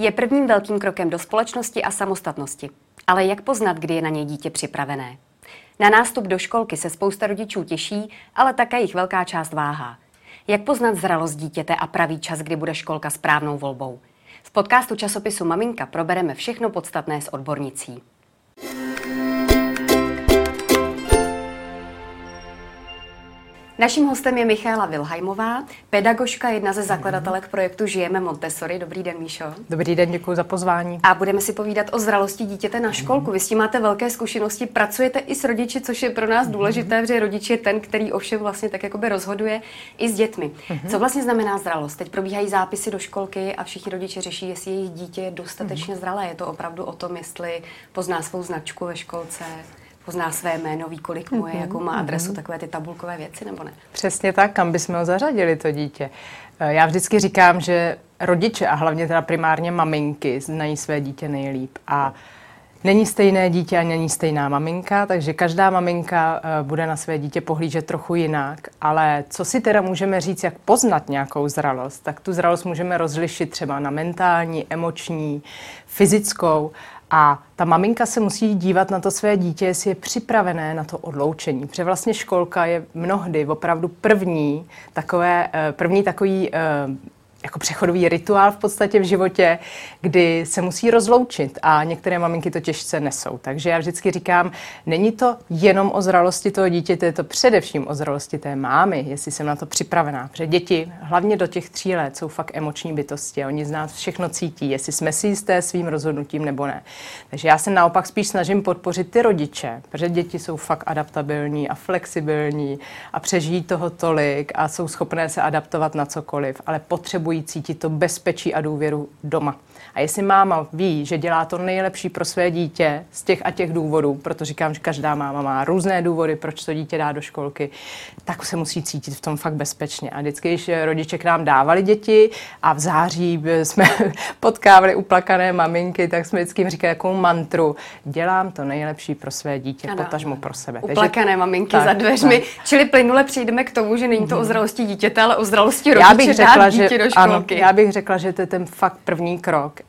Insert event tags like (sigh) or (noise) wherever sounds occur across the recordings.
Je prvním velkým krokem do společnosti a samostatnosti. Ale jak poznat, kdy je na něj dítě připravené? Na nástup do školky se spousta rodičů těší, ale také jich velká část váhá. Jak poznat zralost dítěte a pravý čas, kdy bude školka správnou volbou? V podcastu časopisu Maminka probereme všechno podstatné s odbornicí. Naším hostem je Michála Vilhajmová, pedagožka, jedna ze zakladatelek projektu Žijeme Montessori. Dobrý den, Míšo. Dobrý den, děkuji za pozvání. A budeme si povídat o zralosti dítěte na školku. Vy s tím máte velké zkušenosti, pracujete i s rodiči, což je pro nás důležité, protože rodič je ten, který ovšem vlastně tak jakoby rozhoduje i s dětmi. Co vlastně znamená zralost? Teď probíhají zápisy do školky a všichni rodiče řeší, jestli jejich dítě je dostatečně zralé. Je to opravdu o tom, jestli pozná svou značku ve školce, pozná své jméno, ví, kolik mu je, mm-hmm. jakou má adresu, mm-hmm. takové ty tabulkové věci, nebo ne? Přesně tak, kam bychom ho zařadili, to dítě. Eh, já vždycky říkám, že rodiče a hlavně teda primárně maminky znají své dítě nejlíp a Není stejné dítě a není stejná maminka, takže každá maminka eh, bude na své dítě pohlížet trochu jinak. Ale co si teda můžeme říct, jak poznat nějakou zralost, tak tu zralost můžeme rozlišit třeba na mentální, emoční, fyzickou a ta maminka se musí dívat na to své dítě, jestli je připravené na to odloučení. Protože vlastně školka je mnohdy opravdu první, takové, eh, první takový eh, jako přechodový rituál v podstatě v životě, kdy se musí rozloučit a některé maminky to těžce nesou. Takže já vždycky říkám, není to jenom o zralosti toho dítěte, je to především o zralosti té mámy, jestli jsem na to připravená. Protože děti, hlavně do těch tří let, jsou fakt emoční bytosti oni z nás všechno cítí, jestli jsme si jisté svým rozhodnutím nebo ne. Takže já se naopak spíš snažím podpořit ty rodiče, protože děti jsou fakt adaptabilní a flexibilní a přežijí toho tolik a jsou schopné se adaptovat na cokoliv, ale potřebují potřebují cítit to bezpečí a důvěru doma. A jestli máma ví, že dělá to nejlepší pro své dítě z těch a těch důvodů, proto říkám, že každá máma má různé důvody, proč to dítě dá do školky, tak se musí cítit v tom fakt bezpečně. A vždycky, když rodiče k nám dávali děti a v září jsme (laughs) potkávali uplakané maminky, tak jsme vždycky jim říkali jakou mantru, dělám to nejlepší pro své dítě, ano, potažmo pro sebe. Uplakané Takže, maminky tak, za dveřmi. Tak. Čili plynule přijdeme k tomu, že není to o zralosti dítěte, ale o zralosti rodiče Já bych řekla, dát dítě že, do školky. Ano, já bych řekla, že to je ten fakt první krok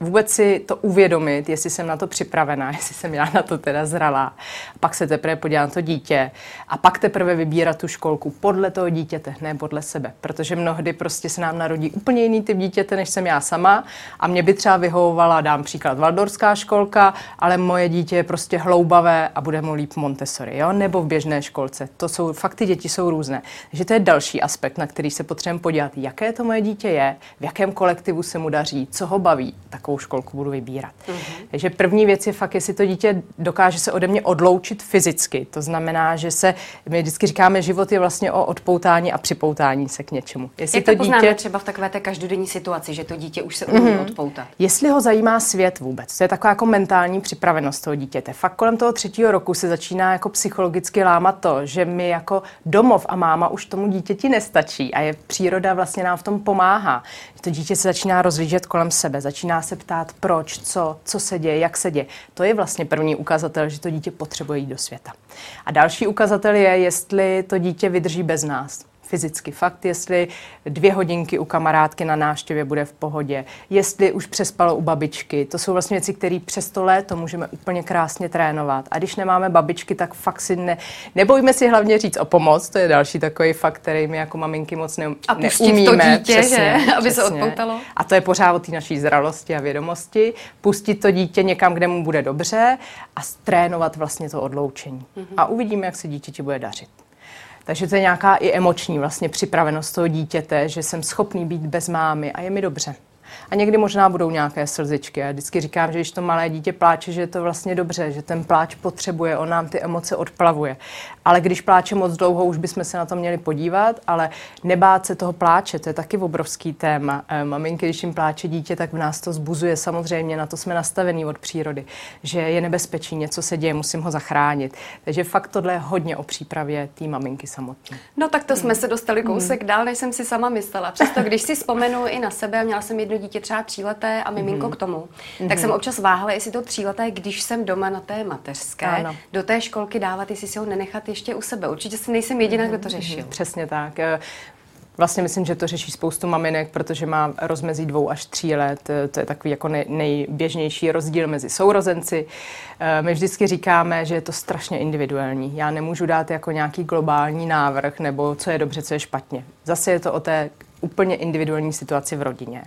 vůbec si to uvědomit, jestli jsem na to připravená, (laughs) jestli jsem já na to teda zralá. Pak se teprve podívat na to dítě a pak teprve vybírat tu školku podle toho dítěte, ne podle sebe. Protože mnohdy prostě se nám narodí úplně jiný typ dítěte, než jsem já sama a mě by třeba vyhovovala, dám příklad, valdorská školka, ale moje dítě je prostě hloubavé a bude mu líp Montessori, jo? nebo v běžné školce. To jsou, fakt ty děti jsou různé. Takže to je další aspekt, na který se potřebujeme podívat, jaké to moje dítě je, v jakém kolektivu se mu daří, co ho baví. Tak jakou školku budu vybírat. Mm-hmm. Takže první věc je fakt, jestli to dítě dokáže se ode mě odloučit fyzicky. To znamená, že se, my vždycky říkáme, život je vlastně o odpoutání a připoutání se k něčemu. Jestli Jak to, to dítě... třeba v takové té každodenní situaci, že to dítě už se umí mm-hmm. odpoutat? Jestli ho zajímá svět vůbec, to je taková jako mentální připravenost toho dítěte. Fakt kolem toho třetího roku se začíná jako psychologicky lámat to, že my jako domov a máma už tomu dítěti nestačí a je příroda vlastně nám v tom pomáhá. To dítě se začíná rozlížet kolem sebe, začíná se ptát, proč, co, co se děje, jak se děje. To je vlastně první ukazatel, že to dítě potřebuje jít do světa. A další ukazatel je, jestli to dítě vydrží bez nás fyzicky. Fakt, jestli dvě hodinky u kamarádky na návštěvě bude v pohodě, jestli už přespalo u babičky. To jsou vlastně věci, které přes to léto můžeme úplně krásně trénovat. A když nemáme babičky, tak fakt si ne, nebojíme si hlavně říct o pomoc. To je další takový fakt, který my jako maminky moc ne, a neumíme. to dítě, přesně, že? (laughs) Aby přesně. se odpoutalo. A to je pořád o té naší zralosti a vědomosti. Pustit to dítě někam, kde mu bude dobře a trénovat vlastně to odloučení. Mm-hmm. A uvidíme, jak se dítěti bude dařit. Takže to je nějaká i emoční vlastně připravenost toho dítěte, že jsem schopný být bez mámy a je mi dobře. A někdy možná budou nějaké slzičky. Já vždycky říkám, že když to malé dítě pláče, že je to vlastně dobře, že ten pláč potřebuje, on nám ty emoce odplavuje. Ale když pláče moc dlouho, už bychom se na to měli podívat, ale nebát se toho pláče, to je taky obrovský téma. Eh, maminky, když jim pláče dítě, tak v nás to zbuzuje samozřejmě, na to jsme nastavení od přírody, že je nebezpečí, něco se děje, musím ho zachránit. Takže fakt tohle je hodně o přípravě té maminky samotné. No tak to jsme se dostali kousek mm. dál, než jsem si sama myslela. Přesto, když si vzpomenu i na sebe, měla jsem jedno dítě třeba tříleté a miminko mm-hmm. k tomu, mm-hmm. tak jsem občas váhala, jestli to tříleté, když jsem doma na té mateřské, ano. do té školky dávat, jestli si ho nenechat ještě u sebe. Určitě si nejsem jediná, mm-hmm. kdo to řešil. Přesně tak Vlastně myslím, že to řeší spoustu maminek, protože má rozmezí dvou až tří let. To je takový jako nej, nejběžnější rozdíl mezi sourozenci. Eh, my vždycky říkáme, že je to strašně individuální. Já nemůžu dát jako nějaký globální návrh nebo co je dobře, co je špatně. Zase je to o té úplně individuální situaci v rodině.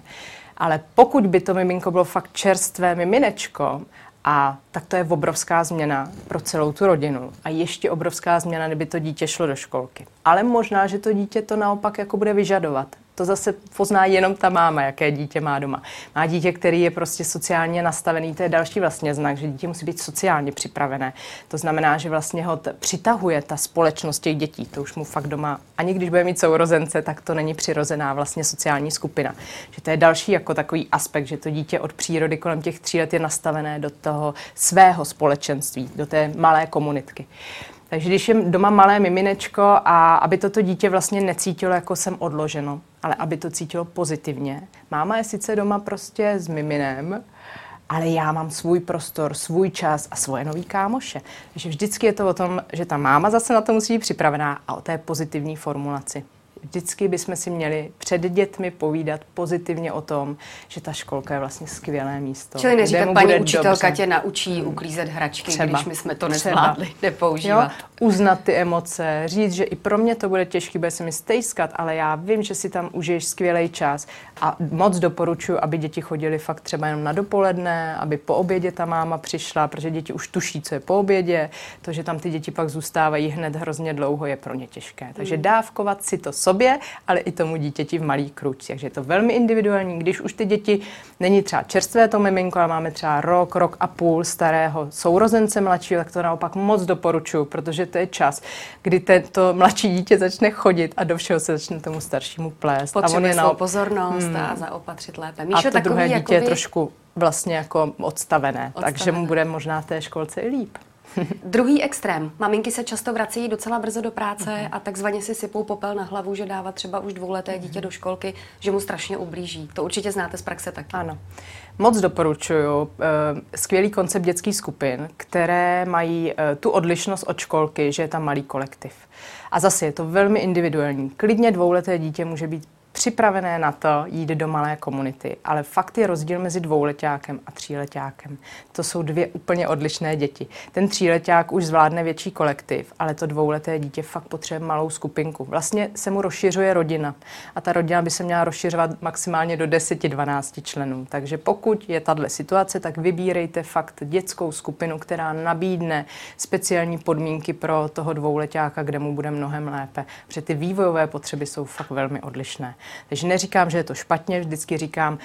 Ale pokud by to miminko bylo fakt čerstvé miminečko a tak to je obrovská změna pro celou tu rodinu. A ještě obrovská změna, kdyby to dítě šlo do školky. Ale možná, že to dítě to naopak jako bude vyžadovat. To zase pozná jenom ta máma, jaké dítě má doma. Má dítě, který je prostě sociálně nastavený, to je další vlastně znak, že dítě musí být sociálně připravené. To znamená, že vlastně ho t- přitahuje ta společnost těch dětí. To už mu fakt doma, ani když bude mít sourozence, tak to není přirozená vlastně sociální skupina. Že to je další jako takový aspekt, že to dítě od přírody kolem těch tří let je nastavené do toho svého společenství, do té malé komunitky. Takže když je doma malé miminečko a aby toto dítě vlastně necítilo, jako jsem odloženo, ale aby to cítilo pozitivně. Máma je sice doma prostě s miminem, ale já mám svůj prostor, svůj čas a svoje nový kámoše. Takže vždycky je to o tom, že ta máma zase na to musí být připravená a o té pozitivní formulaci vždycky bychom si měli před dětmi povídat pozitivně o tom, že ta školka je vlastně skvělé místo. Čili neříkat, paní učitelka dobře. tě naučí uklízet hračky, Třeba. když my jsme to nezvládli, nepoužívat. Jo? Uznat ty emoce, říct, že i pro mě to bude těžké, bude se mi stejskat, ale já vím, že si tam užiješ skvělý čas a moc doporučuji, aby děti chodili fakt třeba jenom na dopoledne, aby po obědě ta máma přišla, protože děti už tuší, co je po obědě, to, že tam ty děti pak zůstávají hned hrozně dlouho, je pro ně těžké. Takže hmm. dávkovat si to sobě, ale i tomu dítěti v malých kručích. Takže je to velmi individuální. Když už ty děti není třeba čerstvé to miminko, ale máme třeba rok, rok a půl starého sourozence mladšího, tak to naopak moc doporučuji, protože to je čas, kdy to mladší dítě začne chodit a do všeho se začne tomu staršímu plést. Potřebuje a on je na... pozornost hmm. a zaopatřit lépe. Míšo, a to druhé dítě jakoby... je trošku vlastně jako odstavené, odstavené, takže mu bude možná v té školce i líp. (laughs) Druhý extrém. Maminky se často vracejí docela brzo do práce uh-huh. a takzvaně si sypou popel na hlavu, že dává třeba už dvouleté dítě do školky, že mu strašně ublíží. To určitě znáte z praxe taky. Ano. Moc doporučuju eh, skvělý koncept dětských skupin, které mají eh, tu odlišnost od školky, že je tam malý kolektiv. A zase je to velmi individuální. Klidně dvouleté dítě může být připravené na to jít do malé komunity. Ale fakt je rozdíl mezi dvouletákem a tříletákem. To jsou dvě úplně odlišné děti. Ten tříleták už zvládne větší kolektiv, ale to dvouleté dítě fakt potřebuje malou skupinku. Vlastně se mu rozšiřuje rodina a ta rodina by se měla rozšiřovat maximálně do 10-12 členů. Takže pokud je tahle situace, tak vybírejte fakt dětskou skupinu, která nabídne speciální podmínky pro toho dvouletáka, kde mu bude mnohem lépe. Protože ty vývojové potřeby jsou fakt velmi odlišné. Takže neříkám, že je to špatně, vždycky říkám,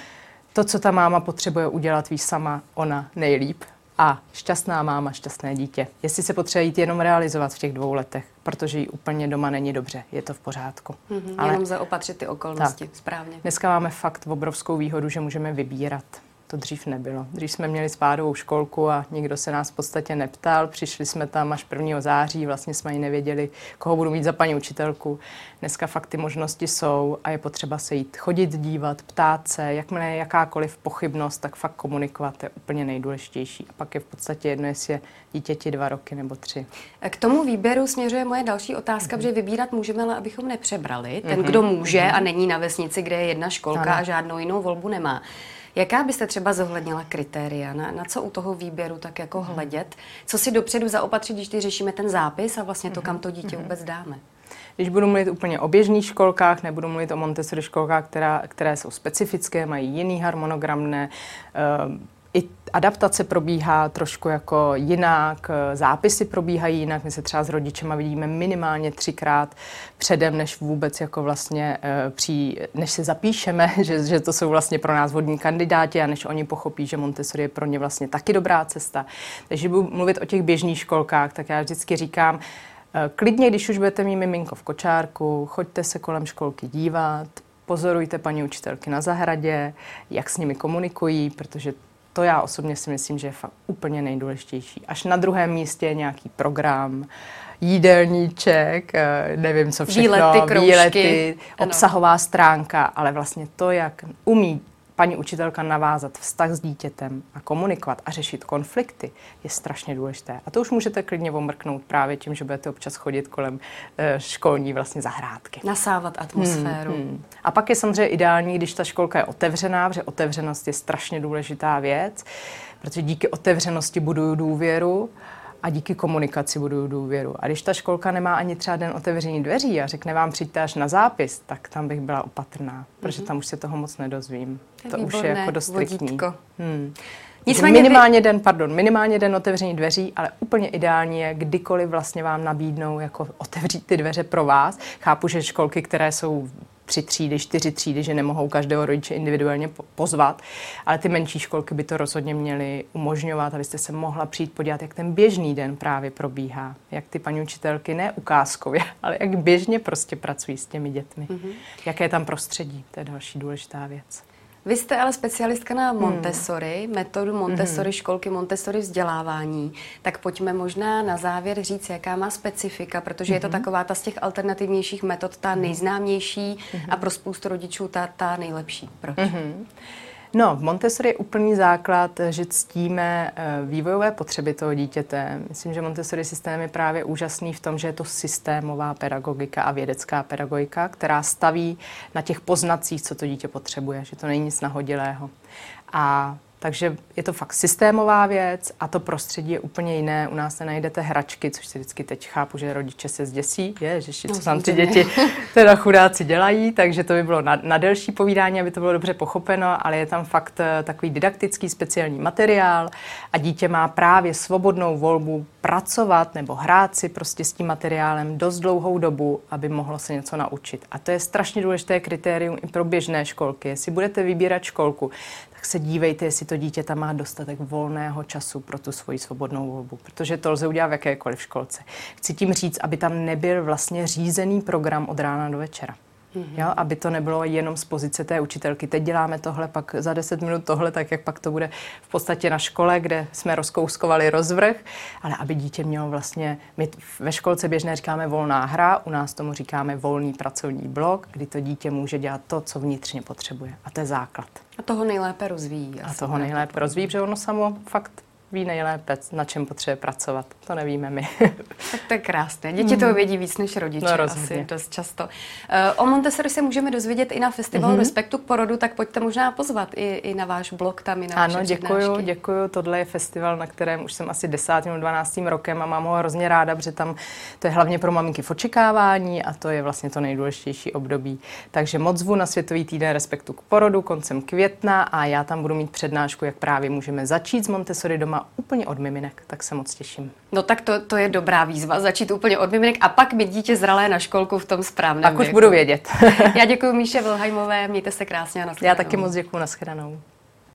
to, co ta máma potřebuje udělat, ví sama ona nejlíp. A šťastná máma, šťastné dítě. Jestli se potřebuje jít jenom realizovat v těch dvou letech, protože jí úplně doma není dobře, je to v pořádku. Mm-hmm, Ale jenom zaopatřit ty okolnosti, tak. správně. Dneska máme fakt obrovskou výhodu, že můžeme vybírat. To dřív nebylo. Dřív jsme měli spádovou školku a nikdo se nás v podstatě neptal. Přišli jsme tam až 1. září, vlastně jsme ani nevěděli, koho budu mít za paní učitelku. Dneska fakt ty možnosti jsou a je potřeba se jít chodit, dívat, ptát se, jakmile je jakákoliv pochybnost, tak fakt komunikovat je úplně nejdůležitější. A pak je v podstatě jedno, jestli je dítěti dva roky nebo tři. K tomu výběru směřuje moje další otázka, mm-hmm. že vybírat můžeme, ale abychom nepřebrali. Ten, mm-hmm. kdo může mm-hmm. a není na vesnici, kde je jedna školka ano. a žádnou jinou volbu nemá. Jaká byste třeba zohlednila kritéria? Na, na co u toho výběru tak jako mhm. hledět? Co si dopředu zaopatřit, když ty řešíme ten zápis a vlastně to, kam to dítě mhm. vůbec dáme? Když budu mluvit úplně o běžných školkách, nebudu mluvit o Montessori školkách, která, které jsou specifické, mají jiný harmonogram, ne, uh, i adaptace probíhá trošku jako jinak, zápisy probíhají jinak. My se třeba s rodičema vidíme minimálně třikrát předem, než vůbec jako vlastně uh, při, než se zapíšeme, (laughs) že, že to jsou vlastně pro nás vodní kandidáti a než oni pochopí, že Montessori je pro ně vlastně taky dobrá cesta. Takže budu mluvit o těch běžných školkách, tak já vždycky říkám, eh, Klidně, když už budete mít miminko v kočárku, choďte se kolem školky dívat, pozorujte paní učitelky na zahradě, jak s nimi komunikují, protože to já osobně si myslím, že je fakt úplně nejdůležitější. Až na druhém místě je nějaký program, jídelníček, eh, nevím co všechno, výlety, kroužky, výlety obsahová stránka, ale vlastně to, jak umí paní učitelka navázat vztah s dítětem a komunikovat a řešit konflikty je strašně důležité. A to už můžete klidně omrknout právě tím, že budete občas chodit kolem e, školní vlastně zahrádky. Nasávat atmosféru. Hmm, hmm. A pak je samozřejmě ideální, když ta školka je otevřená, protože otevřenost je strašně důležitá věc, protože díky otevřenosti buduju důvěru a díky komunikaci budu důvěru. A když ta školka nemá ani třeba den otevření dveří a řekne vám přijďte až na zápis, tak tam bych byla opatrná, protože mhm. tam už se toho moc nedozvím. To, to už je jako dost striktní. Hmm. Nicméně minimálně vy... den, pardon, minimálně den otevření dveří, ale úplně ideální je, kdykoliv vlastně vám nabídnou jako otevřít ty dveře pro vás. Chápu, že školky, které jsou tři třídy, čtyři třídy, že nemohou každého rodiče individuálně pozvat, ale ty menší školky by to rozhodně měly umožňovat, abyste se mohla přijít podívat, jak ten běžný den právě probíhá, jak ty paní učitelky ne ukázkově, (laughs) ale jak běžně prostě pracují s těmi dětmi, mm-hmm. jaké je tam prostředí, to je další důležitá věc. Vy jste ale specialistka na hmm. Montessori, hmm. metodu Montessori, hmm. školky Montessori vzdělávání. Tak pojďme možná na závěr říct, jaká má specifika, protože hmm. je to hmm. taková ta z těch alternativnějších metod, ta hmm. nejznámější hmm. a pro spoustu rodičů ta, ta nejlepší. Proč? Hmm. No, v Montessori je úplný základ, že ctíme eh, vývojové potřeby toho dítěte. Myslím, že Montessori systém je právě úžasný v tom, že je to systémová pedagogika a vědecká pedagogika, která staví na těch poznacích, co to dítě potřebuje, že to není nic nahodilého. A takže je to fakt systémová věc a to prostředí je úplně jiné. U nás nenajdete hračky, což si vždycky teď chápu, že rodiče se zděsí, je, že co no, tam ty děti teda chudáci dělají, takže to by bylo na, na delší povídání, aby to bylo dobře pochopeno, ale je tam fakt eh, takový didaktický speciální materiál a dítě má právě svobodnou volbu pracovat nebo hrát si prostě s tím materiálem dost dlouhou dobu, aby mohlo se něco naučit. A to je strašně důležité kritérium i pro běžné školky. Jestli budete vybírat školku, tak se dívejte, jestli to dítě tam má dostatek volného času pro tu svoji svobodnou volbu, protože to lze udělat v jakékoliv školce. Chci tím říct, aby tam nebyl vlastně řízený program od rána do večera. Mm-hmm. Jo, aby to nebylo jenom z pozice té učitelky. Teď děláme tohle, pak za 10 minut tohle, tak jak pak to bude v podstatě na škole, kde jsme rozkouskovali rozvrh, ale aby dítě mělo vlastně, my ve školce běžné říkáme volná hra, u nás tomu říkáme volný pracovní blok, kdy to dítě může dělat to, co vnitřně potřebuje. A to je základ. A toho nejlépe rozvíjí. A toho nejlépe rozvíjí, protože ono samo fakt ví nejlépe, na čem potřebuje pracovat. To nevíme my. (laughs) tak to je krásné. Děti mm. to vědí víc než rodiče no, asi dost často. Uh, o Montessori se můžeme dozvědět i na festivalu mm-hmm. Respektu k porodu, tak pojďte možná pozvat i, i na váš blog tam, i na Ano, děkuju, děkuju. Tohle je festival, na kterém už jsem asi 10. nebo 12. rokem a mám ho hrozně ráda, protože tam to je hlavně pro maminky v očekávání a to je vlastně to nejdůležitější období. Takže moc zvu na Světový týden Respektu k porodu koncem května a já tam budu mít přednášku, jak právě můžeme začít s Montessori doma úplně od miminek, tak se moc těším. No tak to, to je dobrá výzva, začít úplně od miminek a pak mít dítě zralé na školku v tom správném Tak už budu vědět. (laughs) Já děkuji Míše Vilhajmové, mějte se krásně a nashledanou. Já taky moc děkuji, nashledanou.